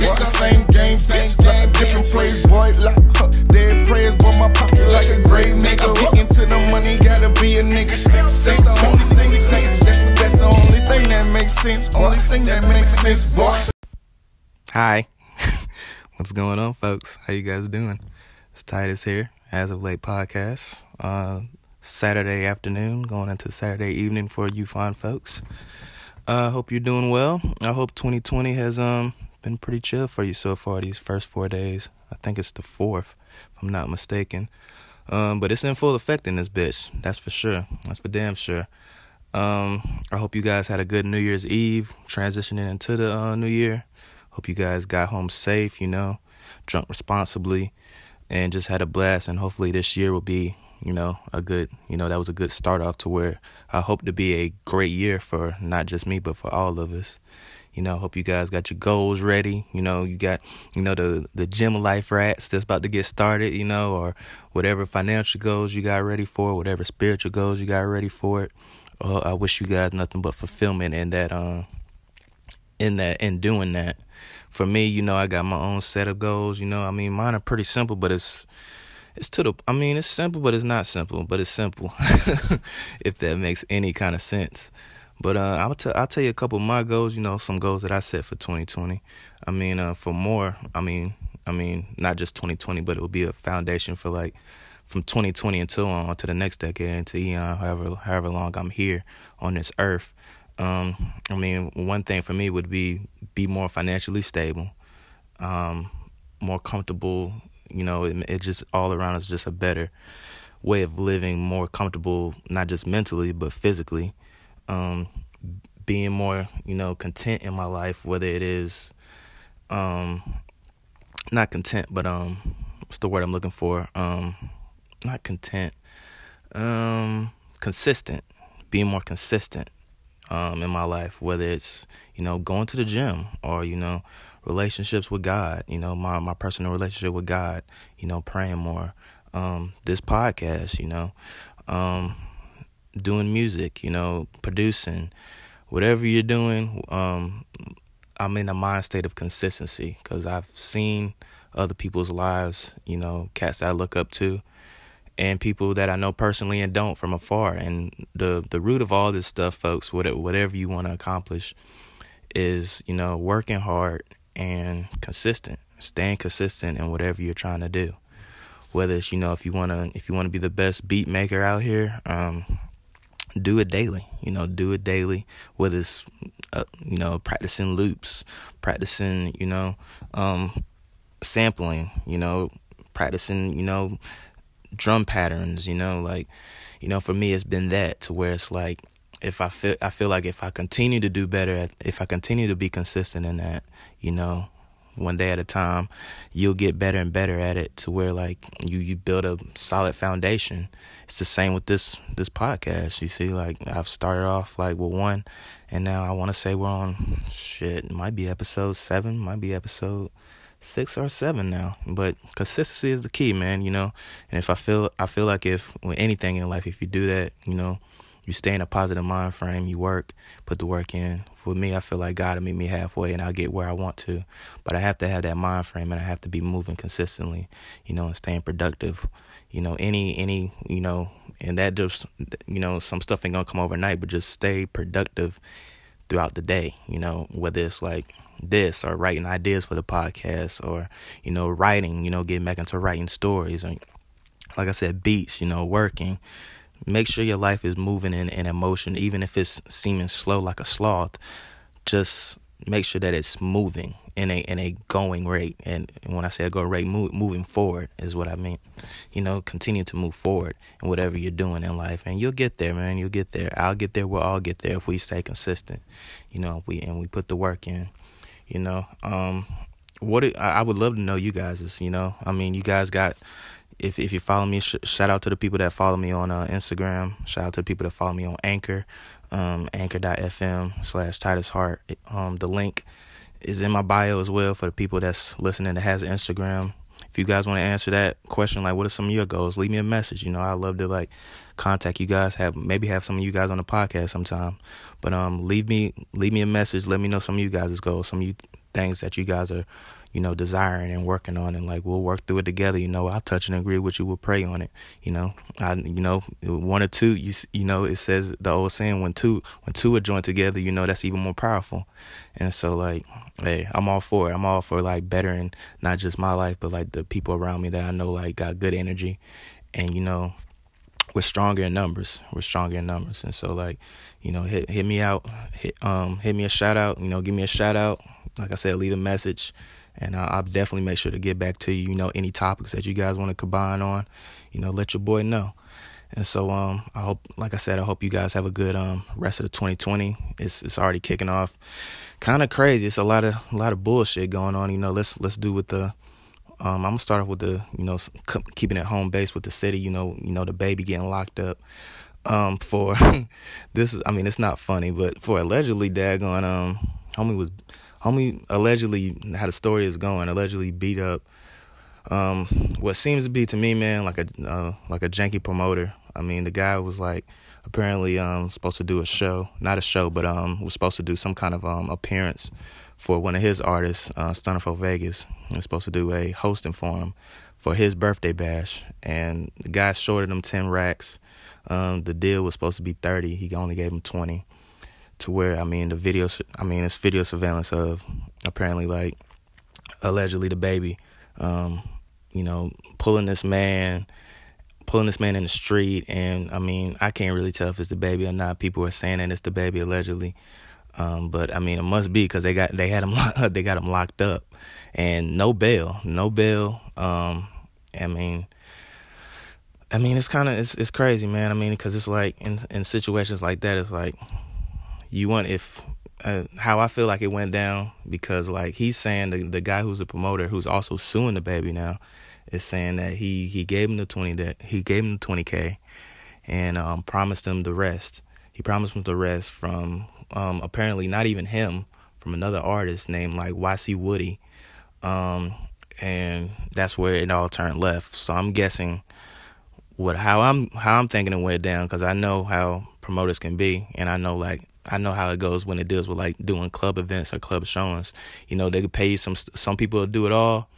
It's the same game, same game, different place, boy. Like, huh, dead prayers, but my pocket like a grave nigga. Getting to the money, gotta be a nigga. Six, six, the only thing that's, that's the only thing that makes sense. Only thing that makes sense, boy. Hi. What's going on, folks? How you guys doing? It's Titus here, as of late podcast. Uh, Saturday afternoon, going into Saturday evening for you fine folks. I uh, hope you're doing well. I hope 2020 has um been pretty chill for you so far these first four days. I think it's the fourth, if I'm not mistaken. Um, but it's in full effect in this bitch. That's for sure. That's for damn sure. Um, I hope you guys had a good New Year's Eve, transitioning into the uh, new year. Hope you guys got home safe, you know, drunk responsibly, and just had a blast. And hopefully this year will be you know, a good, you know, that was a good start off to where I hope to be a great year for not just me, but for all of us. You know, hope you guys got your goals ready. You know, you got, you know, the the gym life rats that's about to get started. You know, or whatever financial goals you got ready for, whatever spiritual goals you got ready for it. Uh, I wish you guys nothing but fulfillment in that, um, in that, in doing that. For me, you know, I got my own set of goals. You know, I mean, mine are pretty simple, but it's it's to the I mean it's simple but it's not simple but it's simple if that makes any kind of sense but uh, I'll tell I'll tell you a couple of my goals you know some goals that I set for 2020 I mean uh, for more I mean I mean not just 2020 but it will be a foundation for like from 2020 until on to the next decade into eon however however long I'm here on this earth um, I mean one thing for me would be be more financially stable um, more comfortable you know, it, it just all around is just a better way of living, more comfortable, not just mentally but physically. Um, being more, you know, content in my life, whether it is, um, not content, but um, what's the word I'm looking for? Um, not content, um, consistent. Being more consistent um, in my life, whether it's you know going to the gym or you know relationships with God, you know, my, my personal relationship with God, you know, praying more. Um, this podcast, you know, um, doing music, you know, producing, whatever you're doing, um, I'm in a mind state of consistency because I've seen other people's lives, you know, cats I look up to, and people that I know personally and don't from afar. And the the root of all this stuff, folks, whatever you want to accomplish, is you know working hard and consistent, staying consistent in whatever you're trying to do. Whether it's you know if you wanna if you wanna be the best beat maker out here, um, do it daily. You know, do it daily. Whether it's uh, you know practicing loops, practicing you know um, sampling, you know practicing you know drum patterns. You know like you know for me it's been that to where it's like if I feel I feel like if I continue to do better, if I continue to be consistent in that, you know, one day at a time, you'll get better and better at it to where like you you build a solid foundation. It's the same with this this podcast. You see, like I've started off like with one, and now I want to say we're on shit. Might be episode seven, might be episode six or seven now. But consistency is the key, man. You know, and if I feel I feel like if with anything in life, if you do that, you know you stay in a positive mind frame, you work, put the work in. For me, I feel like God will meet me halfway and I'll get where I want to. But I have to have that mind frame and I have to be moving consistently, you know, and staying productive. You know, any any, you know, and that just you know, some stuff ain't gonna come overnight, but just stay productive throughout the day, you know, whether it's like this or writing ideas for the podcast or, you know, writing, you know, getting back into writing stories and like I said, beats, you know, working Make sure your life is moving in, in emotion, even if it's seeming slow like a sloth. Just make sure that it's moving in a in a going rate. And when I say a going rate, move, moving forward is what I mean. You know, continue to move forward in whatever you're doing in life, and you'll get there, man. You'll get there. I'll get there. We'll all get there if we stay consistent. You know, we and we put the work in. You know, um, what it, I would love to know you guys is, you know, I mean, you guys got if if you follow me, sh- shout out to the people that follow me on uh, Instagram. Shout out to the people that follow me on Anchor, um, anchor.fm slash Titus Hart. Um, the link is in my bio as well for the people that's listening that has Instagram. If you guys want to answer that question, like what are some of your goals, leave me a message. You know, I love to like contact you guys. Have maybe have some of you guys on the podcast sometime. But um, leave me leave me a message. Let me know some of you guys' goals, some of you things that you guys are you know, desiring and working on, and like we'll work through it together. You know, I'll touch and agree with you. We'll pray on it. You know, I, you know, one or two. You, you know, it says the old saying when two, when two are joined together, you know, that's even more powerful. And so, like, hey, I'm all for it. I'm all for like bettering not just my life, but like the people around me that I know like got good energy, and you know, we're stronger in numbers. We're stronger in numbers, and so like, you know, hit hit me out, hit um hit me a shout out. You know, give me a shout out. Like I said, leave a message and uh, I'll definitely make sure to get back to you. You know, any topics that you guys want to combine on, you know, let your boy know. And so, um, I hope, like I said, I hope you guys have a good um rest of the 2020. It's it's already kicking off. Kind of crazy. It's a lot of a lot of bullshit going on. You know, let's let's do with the. Um, I'm gonna start off with the you know keeping it home base with the city. You know, you know DaBaby getting locked up. Um, for this, I mean, it's not funny, but for allegedly daggone um, homie was homie allegedly how the story is going allegedly beat up um, what seems to be to me man like a uh, like a janky promoter. I mean the guy was like apparently um, supposed to do a show not a show but um was supposed to do some kind of um appearance for one of his artists uh Stunna 4 Vegas. He was supposed to do a hosting for him for his birthday bash. And the guy shorted him 10 racks. Um, the deal was supposed to be 30 he only gave him 20 to where I mean the video. I mean it's video surveillance of apparently like allegedly DaBaby um you know pulling this man pulling this man in the street. And I mean I can't really tell if it's DaBaby or not. People are saying that it's DaBaby allegedly. Um but I mean it must be cuz they got they had him they got him locked up. And no bail no bail. Um I mean I mean, it's kind of it's it's crazy, man. I mean, because it's like in in situations like that, it's like you want if uh, how I feel like it went down because like he's saying the the guy who's a promoter who's also suing DaBaby now is saying that he he gave him the 20 that he gave him the 20k and um, promised him the rest. He promised him the rest from um, apparently not even him from another artist named like YC Woody. Um, and that's where it all turned left. So I'm guessing what how I'm how I'm thinking it went down because I know how promoters can be, and I know like I know how it goes when it deals with like doing club events or club showings. You know, they could pay you some. Some people do it all,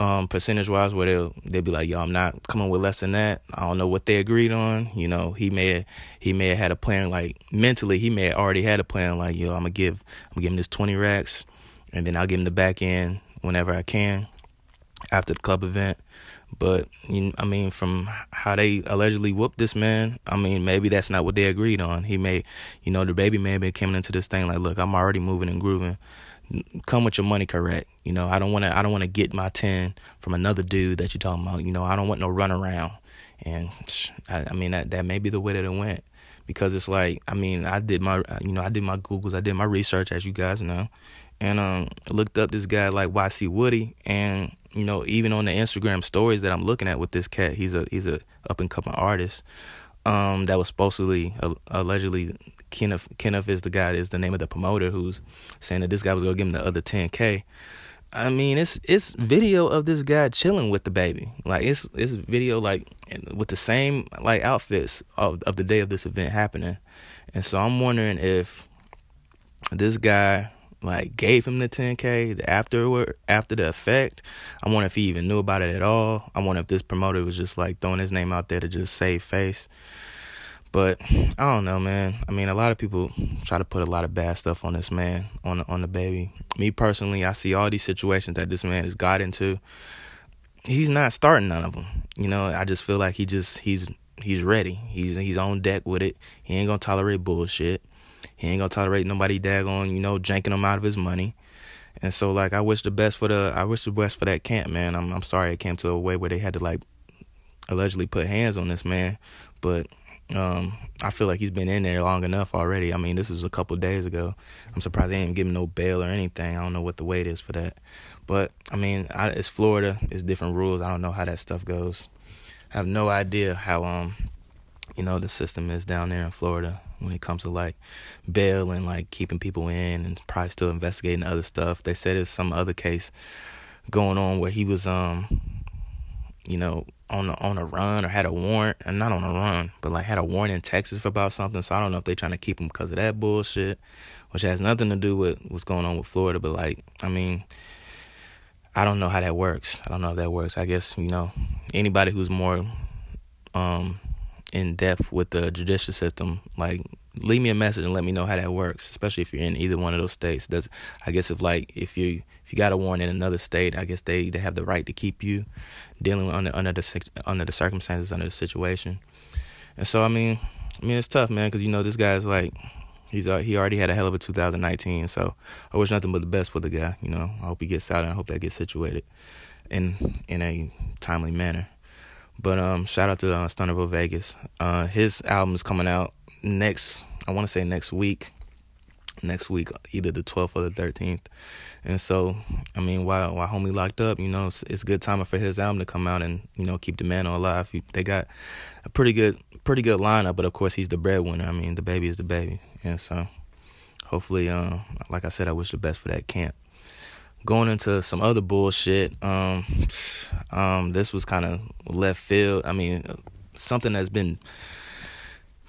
um, percentage wise, where they'll they'll be like, "Yo, I'm not coming with less than that." I don't know what they agreed on. You know, he may he may have had a plan like mentally. He may have already had a plan like, "Yo, I'm gonna give I'm gonna give him this 20 racks, and then I'll give him the back end whenever I can after the club event." But you, I mean, from how they allegedly whooped this man, I mean, maybe that's not what they agreed on. He may, you know, DaBaby may have been coming into this thing like, look, I'm already moving and grooving. Come with your money correct. You know, I don't want to. I don't want to get my ten from another dude that you're talking about. You know, I don't want no run around. And I, I mean, that that may be the way that it went because it's like, I mean, I did my, you know, I did my googles, I did my research, as you guys know, and um, looked up this guy like YC Woody, and you know, even on the Instagram stories that I'm looking at with this cat, he's a he's a up and coming artist. Um, that was supposedly uh, allegedly Kenneth Kenneth is the guy is the name of the promoter who's saying that this guy was gonna give him the other 10k. I mean, it's it's video of this guy chilling with DaBaby. Like it's it's video like with the same like outfits of of the day of this event happening. And so I'm wondering if this guy like gave him the 10k the afterward after the effect. I wonder if he even knew about it at all. I wonder if this promoter was just like throwing his name out there to just save face. But i don't know man. I mean a lot of people try to put a lot of bad stuff on this man on the, on DaBaby. Me personally i see all these situations that this man has got into. He's not starting none of them you know i just feel like he just he's he's ready. He's he's on deck with it. He ain't gonna tolerate bullshit he ain't gonna tolerate nobody daggone, you know, janking him out of his money. And so like I wish the best for the I wish the best for that camp, man. I'm I'm sorry it came to a way where they had to like allegedly put hands on this man. But um, I feel like he's been in there long enough already. I mean, this was a couple days ago. I'm surprised they didn't give him no bail or anything. I don't know what the weight is for that. But I mean, I, it's Florida. It's different rules. I don't know how that stuff goes. I have no idea how um, you know, the system is down there in Florida when it comes to like bail and like keeping people in and probably still investigating other stuff. They said there's some other case going on where he was um you know on a, on a run or had a warrant, and not on a run, but like had a warrant in Texas for about something. So I don't know if they're trying to keep him because of that bullshit, which has nothing to do with what's going on with Florida. But like, I mean, I don't know how that works. I don't know if that works. I guess you know anybody who's more um, in depth with the judicial system, like leave me a message and let me know how that works, especially if you're in either one of those states. Does I guess if like if you if you got a warrant in another state, I guess they they have the right to keep you dealing under under the under the circumstances under the situation. And so I mean, I mean it's tough, man, because you know this guy's like he's uh, he already had a hell of a 2019. So I wish nothing but the best for the guy. You know, I hope he gets out and I hope that gets situated in in a timely manner. But um, shout out to uh, Stunna 4 Vegas. Uh, his album is coming out next. I want to say next week. Next week, either the 12th or the 13th. And so, I mean, while while homie locked up, you know, it's, it's good time for his album to come out and you know keep the man alive. They got a pretty good pretty good lineup, but of course he's the breadwinner. I mean, DaBaby is DaBaby, and so hopefully, uh, like I said, I wish the best for that camp going into some other bullshit. Um, um, this was kind of left field. I mean, something that's been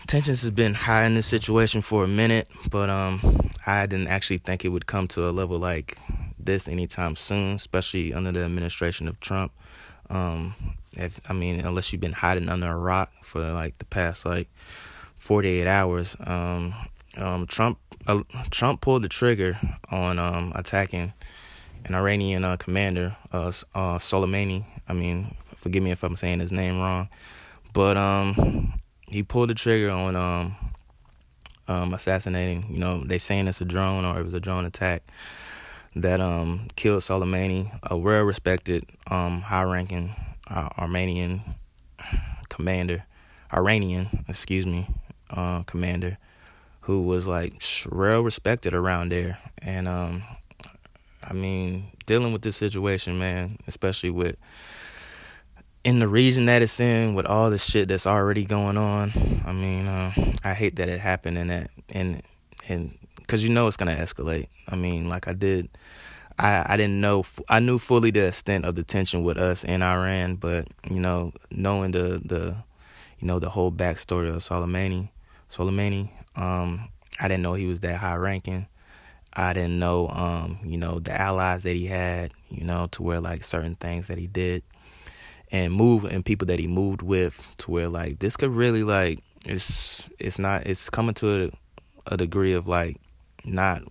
tensions has been high in this situation for a minute, but um, I didn't actually think it would come to a level like this anytime soon, especially under the administration of Trump. Um, if I mean, unless you've been hiding under a rock for like the past like 48 hours, um, um, Trump uh, Trump pulled the trigger on um, attacking an Iranian uh, commander, uh, uh, Soleimani. I mean, forgive me if I'm saying his name wrong, but um, he pulled the trigger on um, um, assassinating. You know, they saying it's a drone or it was a drone attack that um, killed Soleimani, a well-respected, um, high-ranking uh, Armenian commander, Iranian, excuse me, uh, commander, who was like real respected around there, and um, I mean, dealing with this situation, man, especially with in the region that it's in, with all the shit that's already going on. I mean, uh, I hate that it happened and that and and because you know it's gonna escalate. I mean, like I did. I, I didn't know I knew fully the extent of the tension with us in Iran, but you know, knowing the the you know the whole backstory of Soleimani, Soleimani, um, I didn't know he was that high ranking. I didn't know, um, you know, the allies that he had, you know, to where like certain things that he did and move and people that he moved with to where like this could really like it's it's not it's coming to a, a degree of like not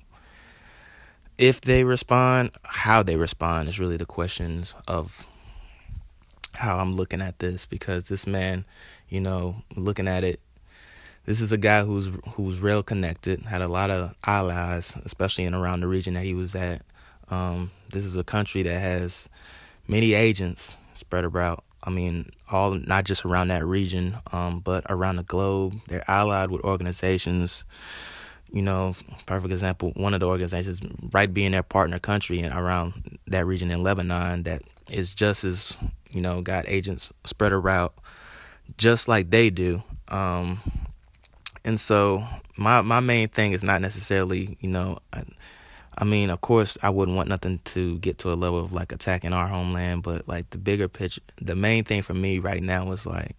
if they respond, how they respond is really the questions of how I'm looking at this because this man, you know, looking at it this is a guy who's who's real connected, had a lot of allies, especially in around the region that he was at. Um, this is a country that has many agents spread about. I mean, all not just around that region, um, but around the globe. They're allied with organizations. You know, perfect example. One of the organizations, right, being their partner country and around that region in Lebanon, that is just as you know got agents spread around, just like they do. Um, and so my my main thing is not necessarily, you know, I, I mean, of course, I wouldn't want nothing to get to a level of like attacking our homeland, but like the bigger picture, the main thing for me right now is like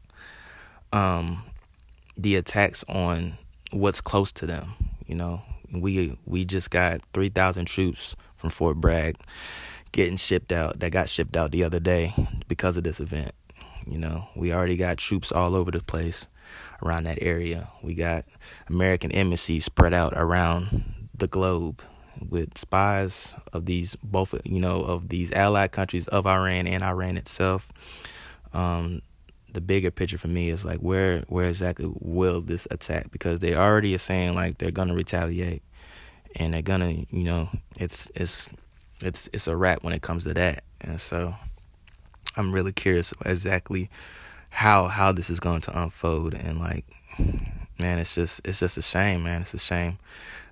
um the attacks on what's close to them, you know. We we just got 3,000 troops from Fort Bragg getting shipped out that got shipped out the other day because of this event. You know, we already got troops all over the place around that area. We got American embassies spread out around the globe with spies of these both you know of these allied countries of Iran and Iran itself. Um, the bigger picture for me is like where where exactly will this attack because they already are saying like they're gonna retaliate and they're gonna you know it's it's it's it's a wrap when it comes to that and so I'm really curious exactly how how this is going to unfold. And like man it's just it's just a shame man. It's a shame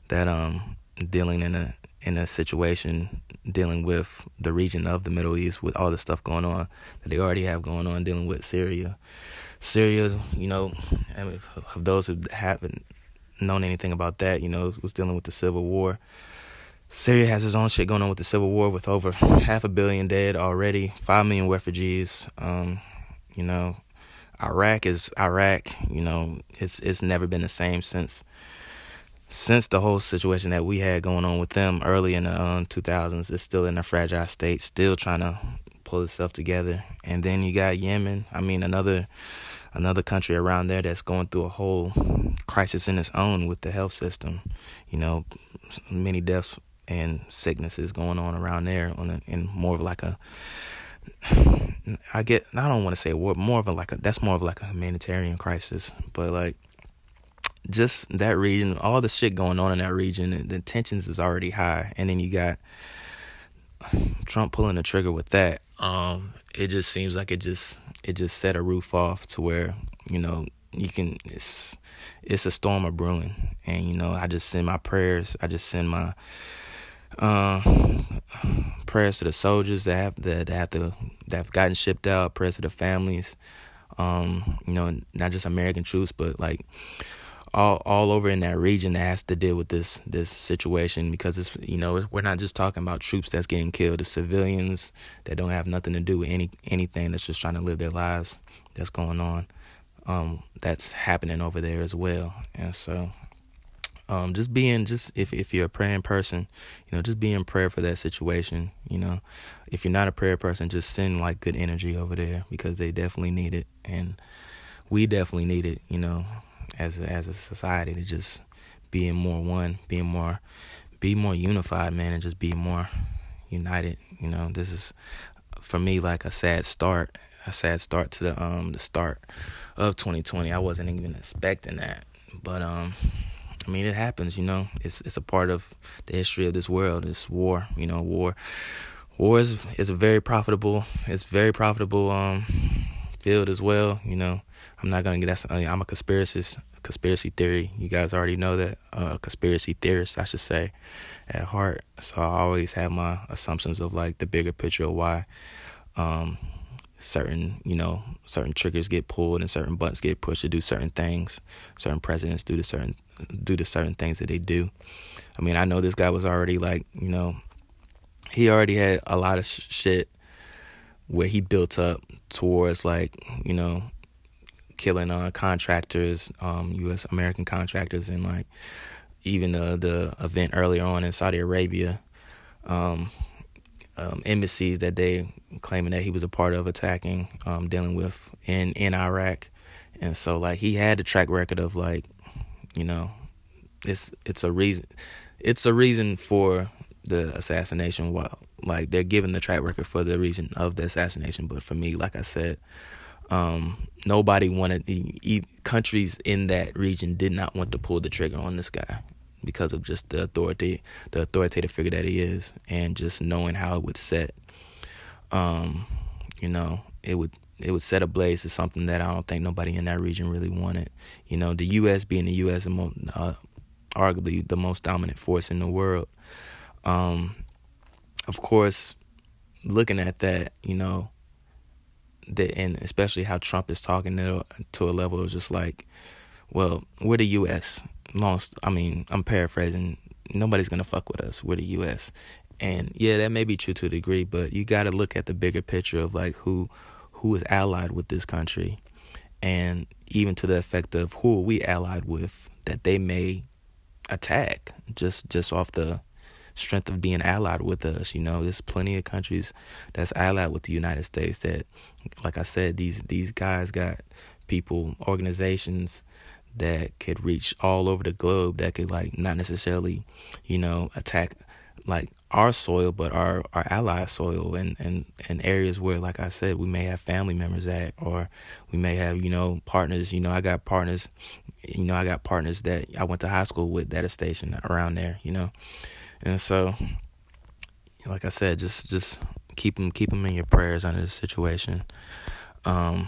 that um dealing in a in a situation dealing with the region of the Middle East with all the stuff going on that they already have going on dealing with Syria. Syria you know I mean, of those who haven't known anything about that you know was dealing with the civil war. Syria has its own shit going on with the civil war with over half a billion dead already, five million refugees. Um, You know, Iraq is Iraq. You know, it's it's never been the same since since the whole situation that we had going on with them early in the um, 2000s. It's still in a fragile state, still trying to pull itself together. And then you got Yemen. I mean, another another country around there that's going through a whole crisis in its own with the health system. You know, many deaths and sicknesses going on around there on a, in more of like a I get I don't want to say war more of a like a that's more of like a humanitarian crisis. But like just that region all the shit going on in that region the tensions is already high. And then you got Trump pulling the trigger with that. Um it just seems like it just it just set a roof off to where you know you can it's it's a storm of brewing. And you know I just send my prayers. I just send my uh, prayers to the soldiers that have that, that have to that have gotten shipped out. Prayers to the families. Um, you know, not just American troops, but like all all over in that region that has to deal with this this situation because it's you know we're not just talking about troops that's getting killed, it's civilians that don't have nothing to do with any anything that's just trying to live their lives that's going on. Um, that's happening over there as well, and so um, just being just if if you're a praying person, you know, just be in prayer for that situation. You know, if you're not a prayer person, just send like good energy over there because they definitely need it, and we definitely need it. You know, as a, as a society to just being more one, being more, be more unified, man, and just be more united. You know, this is for me like a sad start, a sad start to the um the start of 2020. I wasn't even expecting that, but um I mean, it happens. You know, it's it's a part of the history of this world. It's war. You know, war. War is is a very profitable. It's very profitable um field as well. You know, I'm not gonna get that. I'm a conspiracy conspiracy theory. You guys already know that. Uh, conspiracy theorist, I should say, at heart. So I always have my assumptions of like the bigger picture of why um certain you know certain triggers get pulled and certain buttons get pushed to do certain things certain presidents do the certain do to certain things that they do. I mean i know this guy was already like you know he already had a lot of sh- shit where he built up towards like you know killing uh contractors um us american contractors and like even the the event earlier on in saudi arabia um um, embassies that they claiming that he was a part of attacking, um, dealing with in in Iraq, and so like he had the track record of like, you know, it's it's a reason, it's a reason for the assassination. While like they're giving the track record for the reason of the assassination, but for me, like I said, um, nobody wanted the countries in that region did not want to pull the trigger on this guy because of just the authority, the authoritative figure that he is, and just knowing how it would set, um, you know, it would it would set ablaze to something that I don't think nobody in that region really wanted. You know, the U.S. being the U.S. Uh, arguably the most dominant force in the world. Um, of course, looking at that, you know, and especially how Trump is talking to to a level of just like, well, we're the U.S lost. I mean, I'm paraphrasing. Nobody's gonna fuck with us. We're the U.S. And yeah, that may be true to a degree, but you got to look at the bigger picture of like who who is allied with this country, and even to the effect of who are we allied with that they may attack just just off the strength of being allied with us. You know, there's plenty of countries that's allied with the United States that, like I said, these these guys got people, organizations that could reach all over the globe that could like not necessarily you know attack like our soil but our our ally soil and and and areas where like I said we may have family members at or we may have you know partners you know I got partners you know I got partners that I went to high school with that are stationed around there you know? And so like I said just just keep them keep them in your prayers under this situation um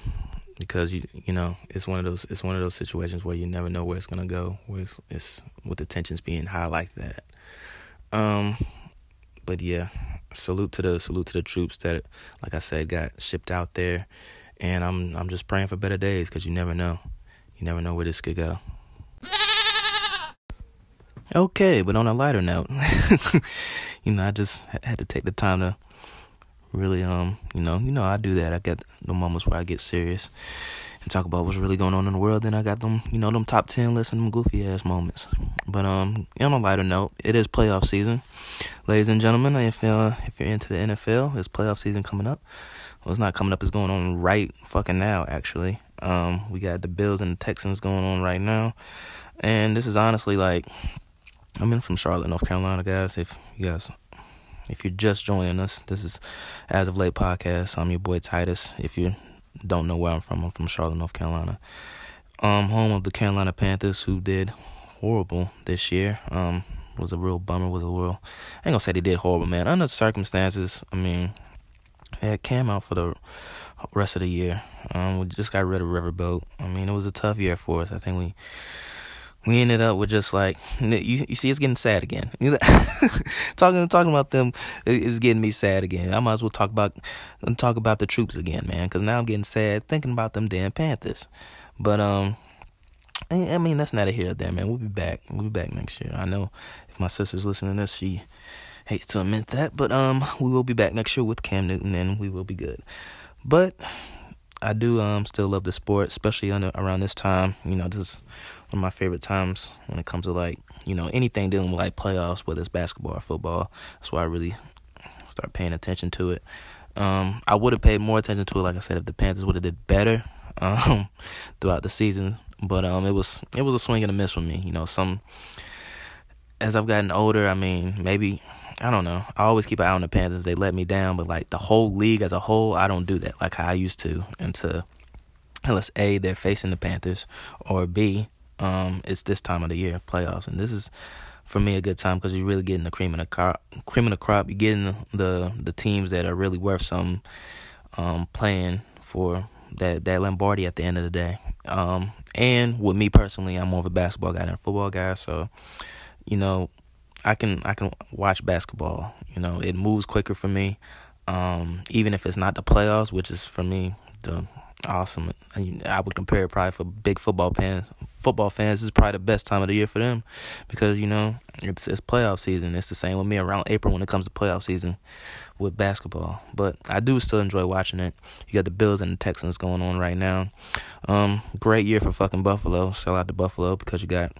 because you you know it's one of those it's one of those situations where you never know where it's gonna go where it's, it's with the tensions being high like that um but yeah salute to the salute to the troops that like i said got shipped out there. And i'm i'm just praying for better days because you never know. You never know where this could go. Okay but on a lighter note you know i just had to take the time to really um you know you know I do that. I get the moments where I get serious and talk about what's really going on in the world. Then I got them you know them top ten lists and them goofy ass moments. But um on a lighter note, it is playoff season, ladies and gentlemen. If uh, if you're into the NFL, it's playoff season coming up. Well, it's not coming up. It's going on right fucking now. Actually, um we got the Bills and the Texans going on right now, and this is honestly like. I'm in from Charlotte, North Carolina, guys. If you guys if you're just joining us, this is As of Late Podcast. I'm your boy Titus. If you don't know where I'm from, I'm from Charlotte, North Carolina. Um, home of the Carolina Panthers, who did horrible this year. Um, was a real bummer. Was a real. I ain't gonna say they did horrible, man. Under the circumstances, I mean, it came out for the rest of the year. Um, we just got rid of Riverboat. I mean, it was a tough year for us. I think we we ended up with just like you. You see, it's getting sad again. talking talking about them is getting me sad again. I might as well talk about talk about the troops again, man. Because now I'm getting sad thinking about them damn Panthers. But um, I mean that's not a here or there, man. We'll be back. We'll be back next year. I know if my sister's listening to this, she hates to admit that, but um, we will be back next year with Cam Newton, and we will be good. But I do um still love the sport, especially on, around this time. You know, is one of my favorite times when it comes to like you know anything dealing with like playoffs, whether it's basketball or football. That's why I really start paying attention to it. Um, I would have paid more attention to it, like I said, if the Panthers would have did better um, throughout the season. But um, it was it was a swing and a miss for me. You know, some as I've gotten older, I mean, maybe I don't know. I always keep an eye on the Panthers. They let me down, but like the whole league as a whole, I don't do that like how I used to. And to unless A, they're facing the Panthers, or B, um, it's this time of the year, playoffs, and this is for me a good time because you're really getting the cream of the crop. Cream of the crop. You're getting the the teams that are really worth some um, playing for that that Lombardi at the end of the day. Um, and with me personally, I'm more of a basketball guy than a football guy, so you know I can I can watch basketball. You know, it moves quicker for me. Um, even if it's not the playoffs, which is for me the awesome. I would compare it probably for big football fans. Football fans is probably the best time of the year for them because you know it's it's playoff season. It's the same with me around April when it comes to playoff season with basketball. But I do still enjoy watching it. You got the Bills and the Texans going on right now. Um, great year for fucking Buffalo. Sell out to Buffalo because you got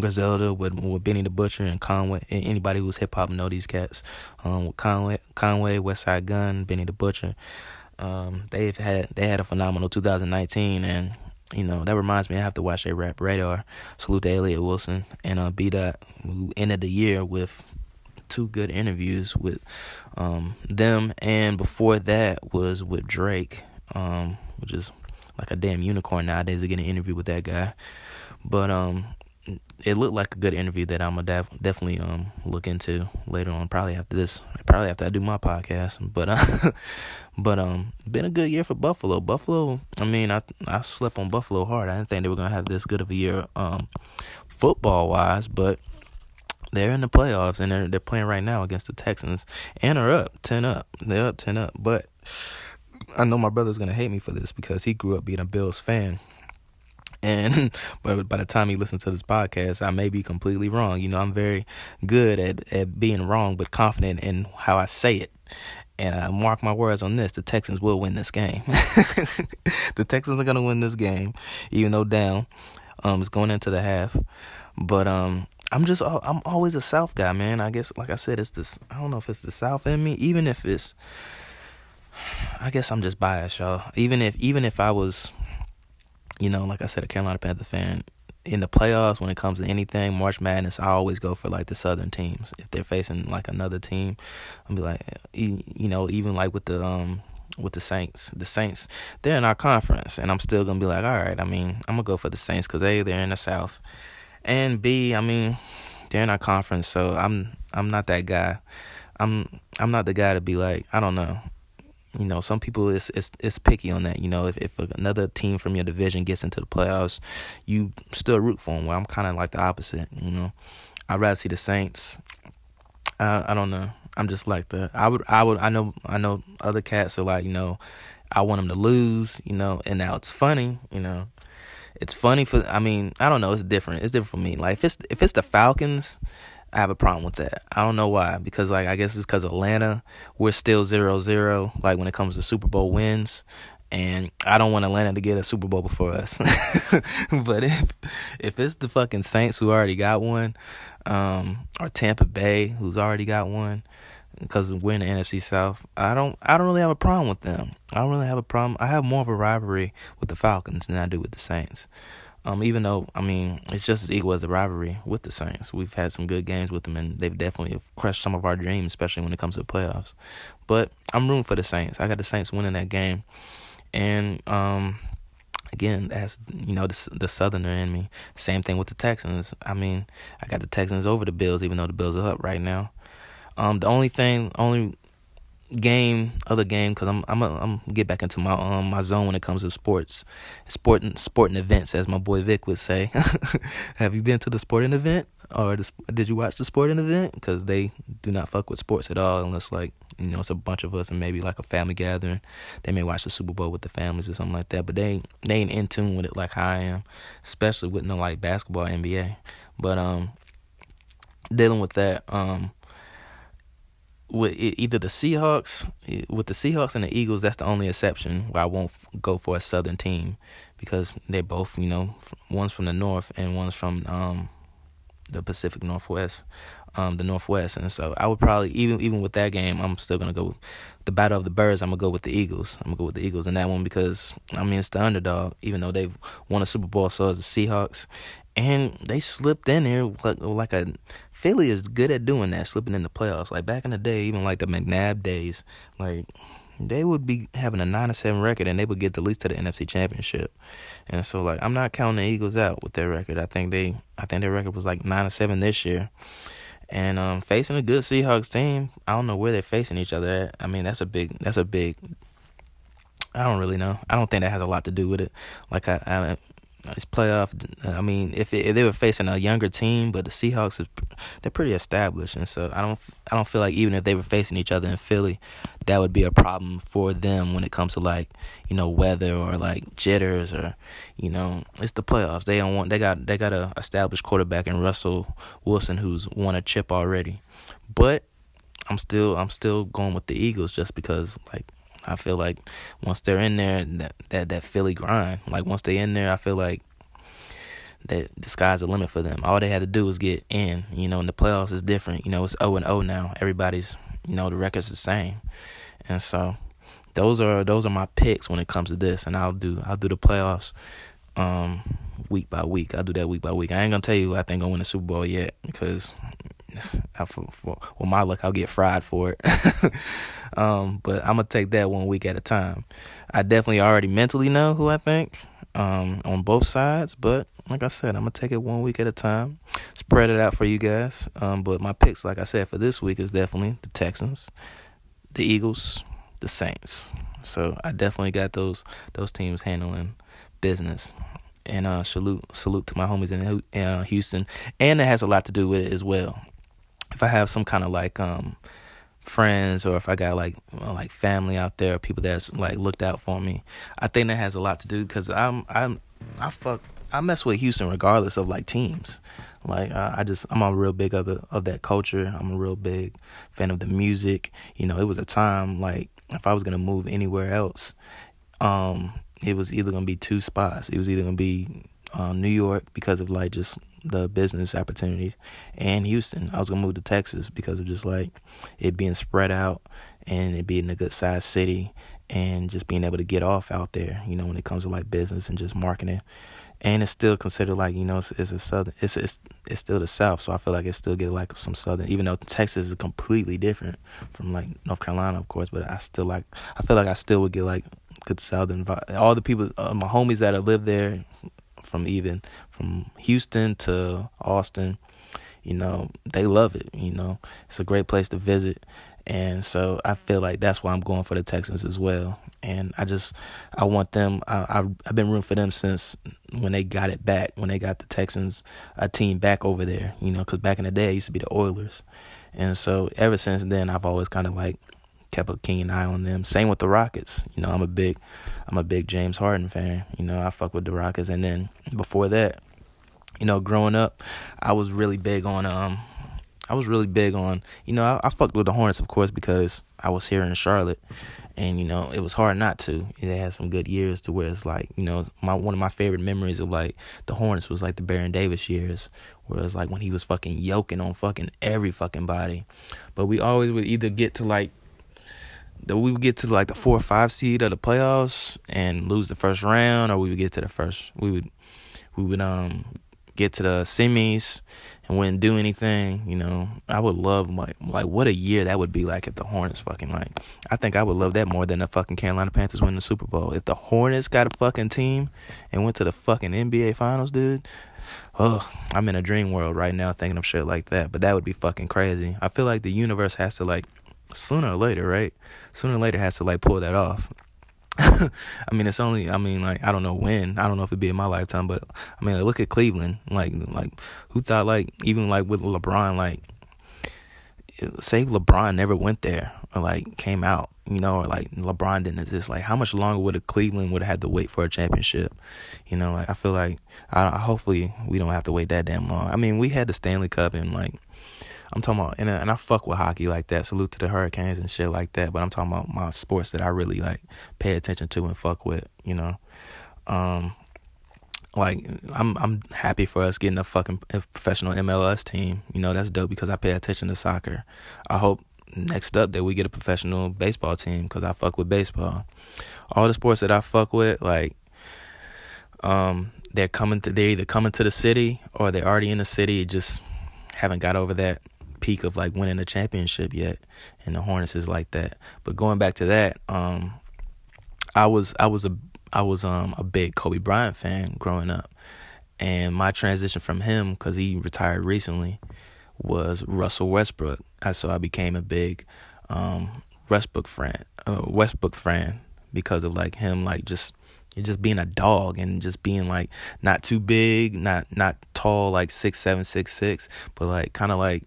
Griselda with with Benny the Butcher and Conway. Anybody who's hip hop know these cats. Um, with Conway, Conway, Westside Gun, Benny the Butcher. Um, they've had they had a phenomenal 2019, and you know that reminds me I have to watch a rap radar. Salute to Elliott Wilson and uh, B Dot, who ended the year with two good interviews with um, them, and before that was with Drake, um, which is like a damn unicorn nowadays to get an interview with that guy. But um, it looked like a good interview that I'm gonna def- definitely um look into later on. Probably after this, probably after I do my podcast. But uh, but um, been a good year for Buffalo. Buffalo. I mean, I I slept on Buffalo hard. I didn't think they were gonna have this good of a year um football wise, but they're in the playoffs and they're they're playing right now against the Texans and are up ten up. They're up ten up, but. I know my brother's gonna hate me for this because he grew up being a Bills fan and but by the time he listens to this podcast, I may be completely wrong. You know, I'm very good at at being wrong, but confident in how I say it. And I mark my words on this: the Texans will win this game. the Texans are gonna win this game, even though down. Um, it's going into the half, but um, I'm just I'm always a South guy, man. I guess like I said, it's this. I don't know if it's the South in me, even if it's. I guess I'm just biased, y'all. Even if even if I was you know, like I said, a Carolina Panther fan. In the playoffs, when it comes to anything, March Madness, I always go for like the Southern teams. If they're facing like another team, I'll be like, you know, even like with the um with the Saints, the Saints, they're in our conference, and I'm still gonna be like, all right. I mean, I'm gonna go for the Saints because a they're in the South, and b I mean, they're in our conference, so I'm I'm not that guy. I'm I'm not the guy to be like, I don't know. You know, some people is it's it's picky on that. You know, if if another team from your division gets into the playoffs, you still root for them. Well, I'm kind of like the opposite. You know, I'd rather see the Saints. I I don't know. I'm just like the I would I would I know I know other cats are like you know, I want them to lose. You know, and now it's funny. You know, it's funny for I mean I don't know. It's different. It's different for me. Like if it's if it's the Falcons. I have a problem with that. I don't know why. Because like I guess it's because Atlanta, we're still zero zero. Like when it comes to Super Bowl wins, and I don't want Atlanta to get a Super Bowl before us. but if if it's the fucking Saints who already got one, um, or Tampa Bay who's already got one, because we're in the NFC South, I don't I don't really have a problem with them. I don't really have a problem. I have more of a rivalry with the Falcons than I do with the Saints. Um, even though I mean it's just as equal as a rivalry with the Saints. We've had some good games with them, and they've definitely crushed some of our dreams, especially when it comes to playoffs. But I'm rooting for the Saints. I got the Saints winning that game, and um, again, that's you know the the Southerner in me. Same thing with the Texans. I mean, I got the Texans over the Bills, even though the Bills are up right now. Um, the only thing, only game, other game, because I'm I'm a, I'm get back into my um my zone when it comes to sports, sporting sporting events, as my boy Vic would say. Have you been to the sporting event, or the, did you watch the sporting event? Because they do not fuck with sports at all, unless like you know it's a bunch of us and maybe like a family gathering. They may watch the Super Bowl with the families or something like that, but they they ain't in tune with it like I am, especially with no like basketball, NBA. But um, dealing with that um with either the Seahawks, with the Seahawks and the Eagles, that's the only exception where I won't go for a Southern team because they're both, you know, one's from the North and one's from um, the Pacific Northwest, um, the Northwest, and so I would probably even even with that game, I'm still gonna go the battle of the birds. I'm gonna go with the Eagles. I'm gonna go with the Eagles in that one because I mean it's the underdog, even though they've won a Super Bowl, so as the Seahawks, and they slipped in there like, a Philly is good at doing that, slipping in the playoffs. Like back in the day, even like the McNabb days, like they would be having a nine seven record and they would get the least to the NFC Championship. And so like I'm not counting the Eagles out with their record. I think they I think their record was like nine seven this year. And um facing a good Seahawks team, I don't know where they're facing each other at. I mean that's a big that's a big I don't really know. I don't think that has a lot to do with it. Like I, I it's playoff. I mean, if, it, if they were facing a younger team, but the Seahawks is they're pretty established, and so I don't I don't feel like even if they were facing each other in Philly, that would be a problem for them when it comes to like you know weather or like jitters or you know it's the playoffs. They don't want they got they got a established quarterback in Russell Wilson who's won a chip already, but I'm still I'm still going with the Eagles just because like I feel like once they're in there, that that, that Philly grind. Like once they're in there, I feel like that the sky's the limit for them. All they had to do was get in. You know, in the playoffs is different. You know, it's O and O now. Everybody's you know the record's the same, and so those are those are my picks when it comes to this. And I'll do I'll do the playoffs um week by week. I'll do that week by week. I ain't gonna tell you I think I'll win the Super Bowl yet because for, well, my luck, I'll get fried for it. um, but I'm gonna take that one week at a time. I definitely already mentally know who I think um, on both sides, but like I said, I'm gonna take it one week at a time, spread it out for you guys. Um, but my picks, like I said, for this week is definitely the Texans, the Eagles, the Saints. So I definitely got those those teams handling business and uh, salute salute to my homies in uh, Houston, and it has a lot to do with it as well if I have some kind of like um friends or if I got like like family out there, people that's like looked out for me, I think that has a lot to do because I'm I'm I fuck I mess with Houston regardless of like teams. Like I, I just I'm a real big of the of that culture. I'm a real big fan of the music. You know, it was a time like if I was gonna move anywhere else, um, it was either gonna be two spots. It was either gonna be uh, New York because of like just the business opportunities, and Houston. I was gonna move to Texas because of just like it being spread out and it being a good sized city and just being able to get off out there. You know, when it comes to like business and just marketing. And it's still considered like you know it's, it's a southern it's it's it's still the south so I feel like it still get like some southern even though Texas is completely different from like North Carolina of course but I still like I feel like I still would get like good southern vibe. All the people, uh, my homies that have lived there, from even from Houston to Austin, you know, they love it. You know, it's a great place to visit, and so I feel like that's why I'm going for the Texans as well. And I just I want them. I, I've I've been rooting for them since when they got it back, when they got the Texans a team back over there. You know, because back in the day it used to be the Oilers, and so ever since then I've always kind of like kept a keen eye on them. Same with the Rockets. You know, I'm a big I'm a big James Harden fan. You know, I fuck with the Rockets and then before that, you know, growing up, I was really big on um I was really big on, you know, I, I fucked with the Hornets, of course, because I was here in Charlotte, and you know, it was hard not to. They had some good years to where it's like, you know, my one of my favorite memories of like the Hornets was like the Baron Davis years, where it's like when he was fucking yoking on fucking every fucking body. But we always would either get to like that we would get to like the four or five seed of the playoffs and lose the first round, or we would get to the first. We would we would um get to the semis and wouldn't do anything. You know, I would love like like what a year that would be like if the Hornets fucking like. I think I would love that more than the fucking Carolina Panthers winning the Super Bowl. If the Hornets got a fucking team and went to the fucking NBA Finals, dude. Oh, I'm in a dream world right now thinking of shit like that. But that would be fucking crazy. I feel like the universe has to like sooner or later, right? Sooner or later has to like pull that off. I mean, it's only. I mean, like I don't know when. I don't know if it'd be in my lifetime, but I mean, look at Cleveland. Like, like who thought like even like with LeBron, like say LeBron never went there or like came out, you know, or like LeBron didn't exist. Like, how much longer would a Cleveland would have had to wait for a championship? You know, like I feel like I hopefully we don't have to wait that damn long. I mean, we had the Stanley Cup and like I'm talking about, and, and I fuck with hockey like that. Salute to the Hurricanes and shit like that. But I'm talking about my sports that I really like pay attention to and fuck with. You know, um, like I'm I'm happy for us getting a fucking professional MLS team. You know, that's dope because I pay attention to soccer. I hope next up that we get a professional baseball team because I fuck with baseball. All the sports that I fuck with, like, um, they're coming to they're either coming to the city or they're already in the city. Just haven't got over that peak of like winning a championship yet, and the Hornets is like that. But going back to that, um, I was I was a I was um a big Kobe Bryant fan growing up, and my transition from him because he retired recently was Russell Westbrook. So I became a big um, Westbrook fan, uh, Westbrook fan because of like him like just just being a dog and just being like not too big, not not tall like six seven six six, but like kind of like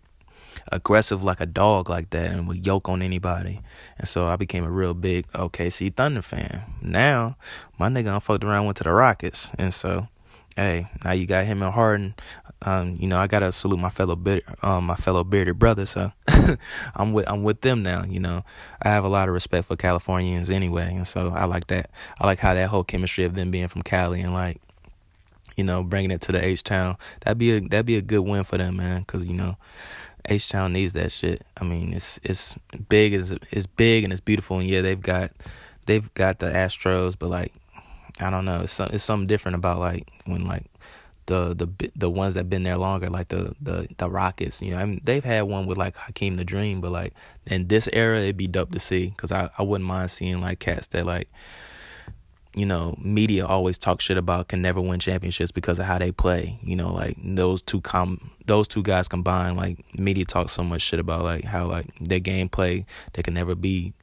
aggressive like a dog like that and would yoke on anybody. And so I became a real big OKC Thunder fan. Now, my nigga I fucked around went to the Rockets. And so, hey, now you got him and Harden. Um, you know, I gotta salute my fellow um, my fellow bearded brother. So I'm with I'm with them now. You know, I have a lot of respect for Californians anyway, and so I like that. I like how that whole chemistry of them being from Cali and like, you know, bringing it to the H town. That'd be a that'd be a good win for them, man. Cause you know, H Town needs that shit. I mean, it's it's big, it's it's big and it's beautiful, and yeah, they've got they've got the Astros, but like I don't know, it's some, it's something different about like when like the the the ones that been there longer, like the the the Rockets. You know, I mean, they've had one with like Hakeem the Dream, but like in this era, it'd be dope to see because I I wouldn't mind seeing like cats that like you know, media always talk shit about can never win championships because of how they play. You know, like those two com those two guys combined, like media talks so much shit about like how like their gameplay they can never be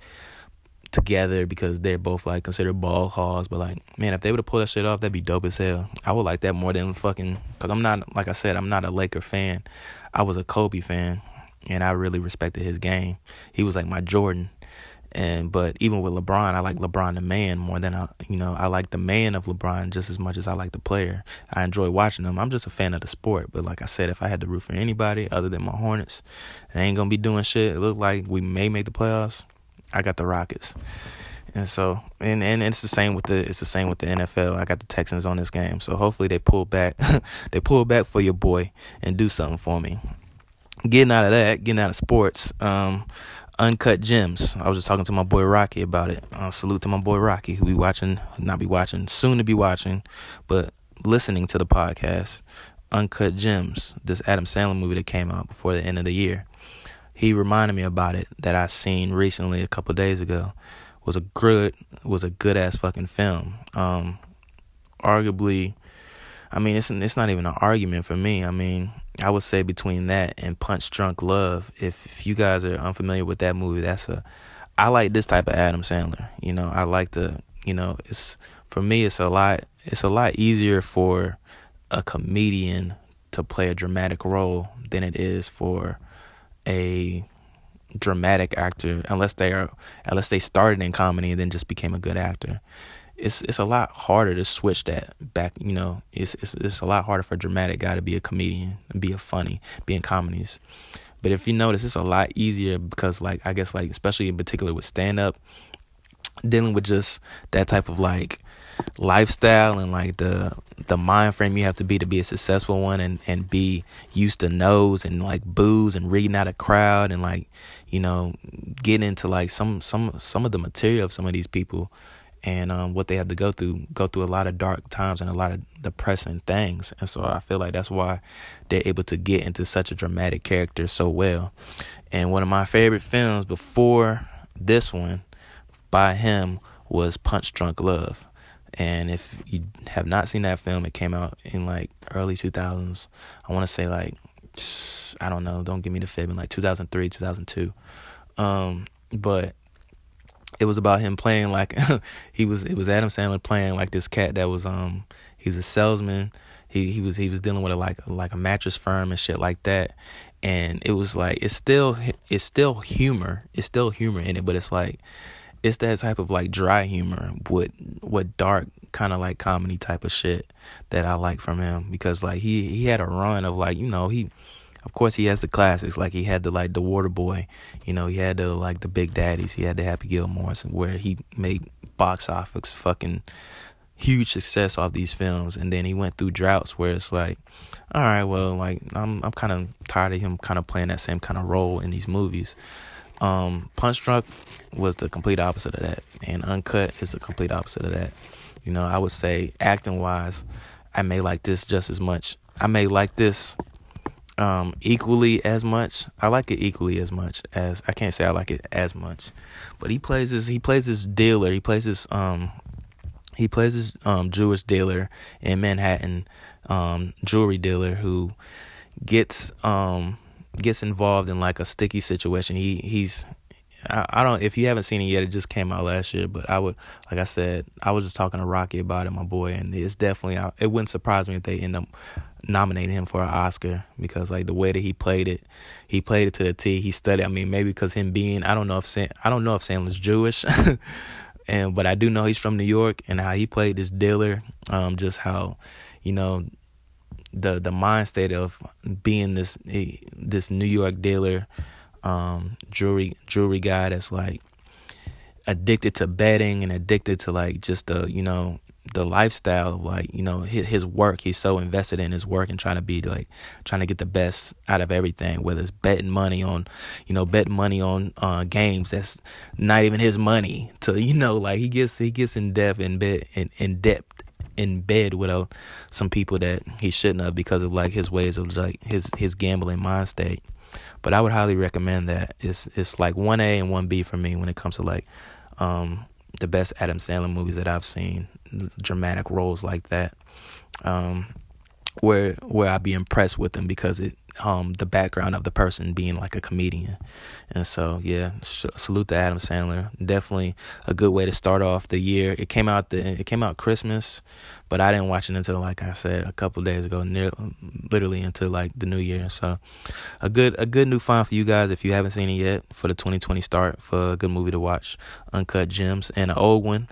together because they're both like considered ball hogs. But like, man, if they would have pulled that shit off, that'd be dope as hell. I would like that more than fucking. Cause I'm not like I said, I'm not a Laker fan. I was a Kobe fan, and I really respected his game. He was like my Jordan. And but even with LeBron, I like LeBron the man more than I, you know, I like the man of LeBron just as much as I like the player. I enjoy watching him. I'm just a fan of the sport. But like I said, if I had to root for anybody other than my Hornets, they ain't gonna be doing shit. It looked like we may make the playoffs. I got the Rockets. And so, and and it's the same with the it's the same with the NFL. I got the Texans on this game, so hopefully they pull back, they pull back for your boy and do something for me. Getting out of that, getting out of sports. Um, Uncut Gems. I was just talking to my boy Rocky about it. Uh, salute to my boy Rocky, who be watching, not be watching, soon to be watching, but listening to the podcast. Uncut Gems, this Adam Sandler movie that came out before the end of the year. He reminded me about it that I seen recently a couple days ago. Was a good was a good ass fucking film. Um, arguably, I mean it's it's not even an argument for me. I mean I would say between that and Punch Drunk Love, if, if you guys are unfamiliar with that movie, that's a I like this type of Adam Sandler. You know, I like the you know, it's for me it's a lot it's a lot easier for a comedian to play a dramatic role than it is for a dramatic actor unless they are unless they started in comedy and then just became a good actor it's it's a lot harder to switch that back. You know, it's it's it's a lot harder for a dramatic guy to be a comedian and be a funny, be in comedies. But if you notice, it's a lot easier because like I guess like especially in particular with stand up, dealing with just that type of like lifestyle and like the the mind frame you have to be to be a successful one and and be used to no's and like boos and reading out a crowd and like you know getting into like some some some of the material of some of these people and um, what they have to go through go through a lot of dark times and a lot of depressing things and so i feel like that's why they're able to get into such a dramatic character so well and one of my favorite films before this one by him was punch drunk love and if you have not seen that film, it came out in like early 2000s. I want to say like I don't know, don't give me the fib in like 2003, 2002. Um, but it was about him playing like he was it was Adam Sandler playing like this cat that was um he was a salesman. He he was he was dealing with a like like a mattress firm and shit like that. And it was like it's still it's still humor. It's still humor in it, but it's like it's that type of like dry humor with with dark kind of like comedy type of shit that I like from him because like he he had a run of like you know he of course he has the classics like he had the like the Water Boy, you know he had the like the Big Daddies, he had the Happy Gilmores where he made box office fucking huge success off these films and then he went through droughts where it's like all right well like I'm I'm kind of tired of him kind of playing that same kind of role in these movies um, Punch Drunk was the complete opposite of that, and Uncut is the complete opposite of that. You know, I would say acting wise, I may like this just as much. I may like this um, equally as much. I like it equally as much as I can't say I like it as much, but he plays this. He plays this dealer. He plays this. Um, he plays this um, Jewish dealer in Manhattan, um, jewelry dealer who gets um gets involved in like a sticky situation. He he's I, I, don't if you haven't seen it yet, it just came out last year. But I would like I said, I was just talking to Rocky about it, my boy, and it's definitely it wouldn't surprise me if they end up nominating him for an Oscar because like the way that he played it, he played it to the T. He studied. I mean, maybe because him being I don't know if Sam, I don't know if Sandler's Jewish. and but I do know he's from New York and how he played this dealer, um, just how, you know, the the mind state of being this this New York dealer, um, jewelry jewelry guy that's like addicted to betting and addicted to like just the you know the lifestyle of like you know his, his work he's so invested in his work and trying to be like trying to get the best out of everything whether it's betting money on you know betting money on uh games that's not even his money to you know like he gets he gets in depth in bed in, in depth in bed with uh, some people that he shouldn't have because of like his ways of like his his gambling mind state. But I would highly recommend that. It's it's like one A and one B for me when it comes to like um, the best Adam Sandler movies that I've seen. Dramatic roles like that. Um, where where I'd be impressed with them because it um the background of the person being like a comedian, and so yeah, sh- salute to Adam Sandler. Definitely a good way to start off the year. It came out the it came out Christmas, but I didn't watch it until like I said a couple days ago, near literally until like the new year. So a good a good new find for you guys if you haven't seen it yet for the 2020 start for a good movie to watch. Uncut Gems and an old one.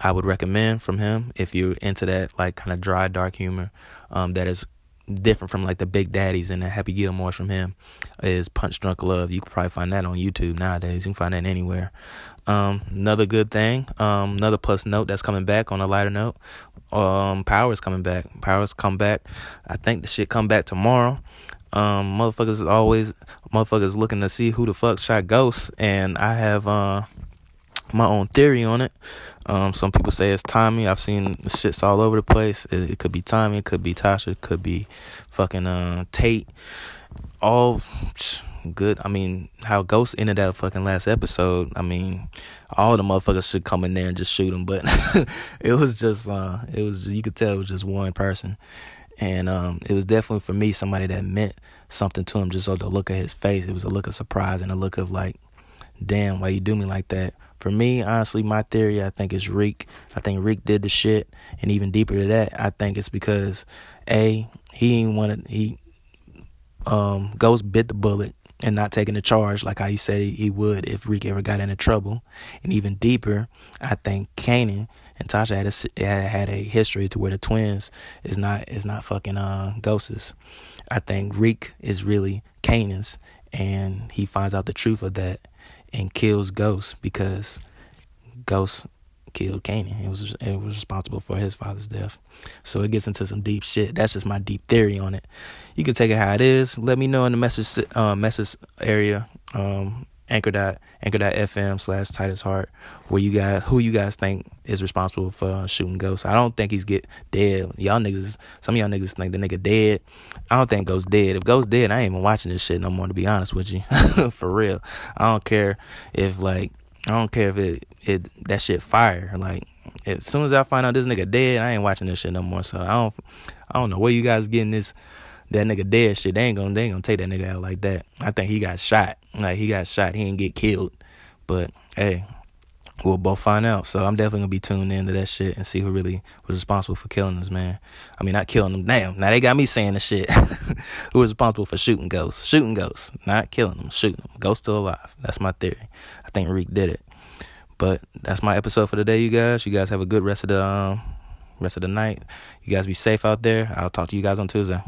I would recommend from him if you're into that like kind of dry dark humor um, that is different from like the Big Daddies and the Happy Gilmores from him is Punch Drunk Love. You can probably find that on YouTube nowadays. You can find that anywhere. Um, another good thing, um, another plus note that's coming back on a lighter note. Um, Power is coming back. Power's come back. I think the shit come back tomorrow. Um, motherfuckers is always motherfuckers looking to see who the fuck shot Ghost, and I have uh my own theory on it. Um, some people say it's Tommy. I've seen shits all over the place. It, it could be Tommy. It could be Tasha. It could be fucking uh, Tate. All good. I mean, how Ghost ended that fucking last episode. I mean, all the motherfuckers should come in there and just shoot him. But it was just, uh, it was you could tell it was just one person, and um, it was definitely for me somebody that meant something to him. Just so the look of his face, it was a look of surprise and a look of like, damn, why you do me like that? For me, honestly, my theory, I think is Reek. I think Reek did the shit, and even deeper to that, I think it's because a he ain't wanted he um Ghost bit the bullet and not taking the charge like he said he would if Reek ever got into trouble. And even deeper, I think Kanan and Tasha had a had a history to where the twins is not is not fucking uh ghosts. I think Reek is really Kanan's and he finds out the truth of that and kills Ghost because Ghost killed Kanan. It was it was responsible for his father's death. So it gets into some deep shit. That's just my deep theory on it. You can take it how it is. Let me know in the message uh, message area. Um, anchor dot anchor dot fm slash Titus Hart where you guys who you guys think is responsible for uh, shooting Ghost. I don't think he's get dead. Y'all niggas some of y'all niggas think the nigga dead. I don't think Ghost dead. If Ghost dead, I ain't even watching this shit no more to be honest with you. for real. I don't care if like I don't care if it it that shit fire. Like as soon as I find out this nigga dead, I ain't watching this shit no more. So I don't I don't know where you guys getting this that nigga dead shit. They ain't gonna they ain't gonna take that nigga out like that. I think he got shot. Like he got shot. He didn't get killed. But hey, we'll both find out. So I'm definitely gonna be tuned into that shit and see who really was responsible for killing this man. I mean, not killing him. Damn. Now they got me saying the shit. who was responsible for shooting ghosts? Shooting ghosts, not killing them. Shooting them. Ghost still alive. That's my theory. I think Reek did it. But that's my episode for today, you guys. You guys have a good rest of the um, rest of the night. You guys be safe out there. I'll talk to you guys on Tuesday.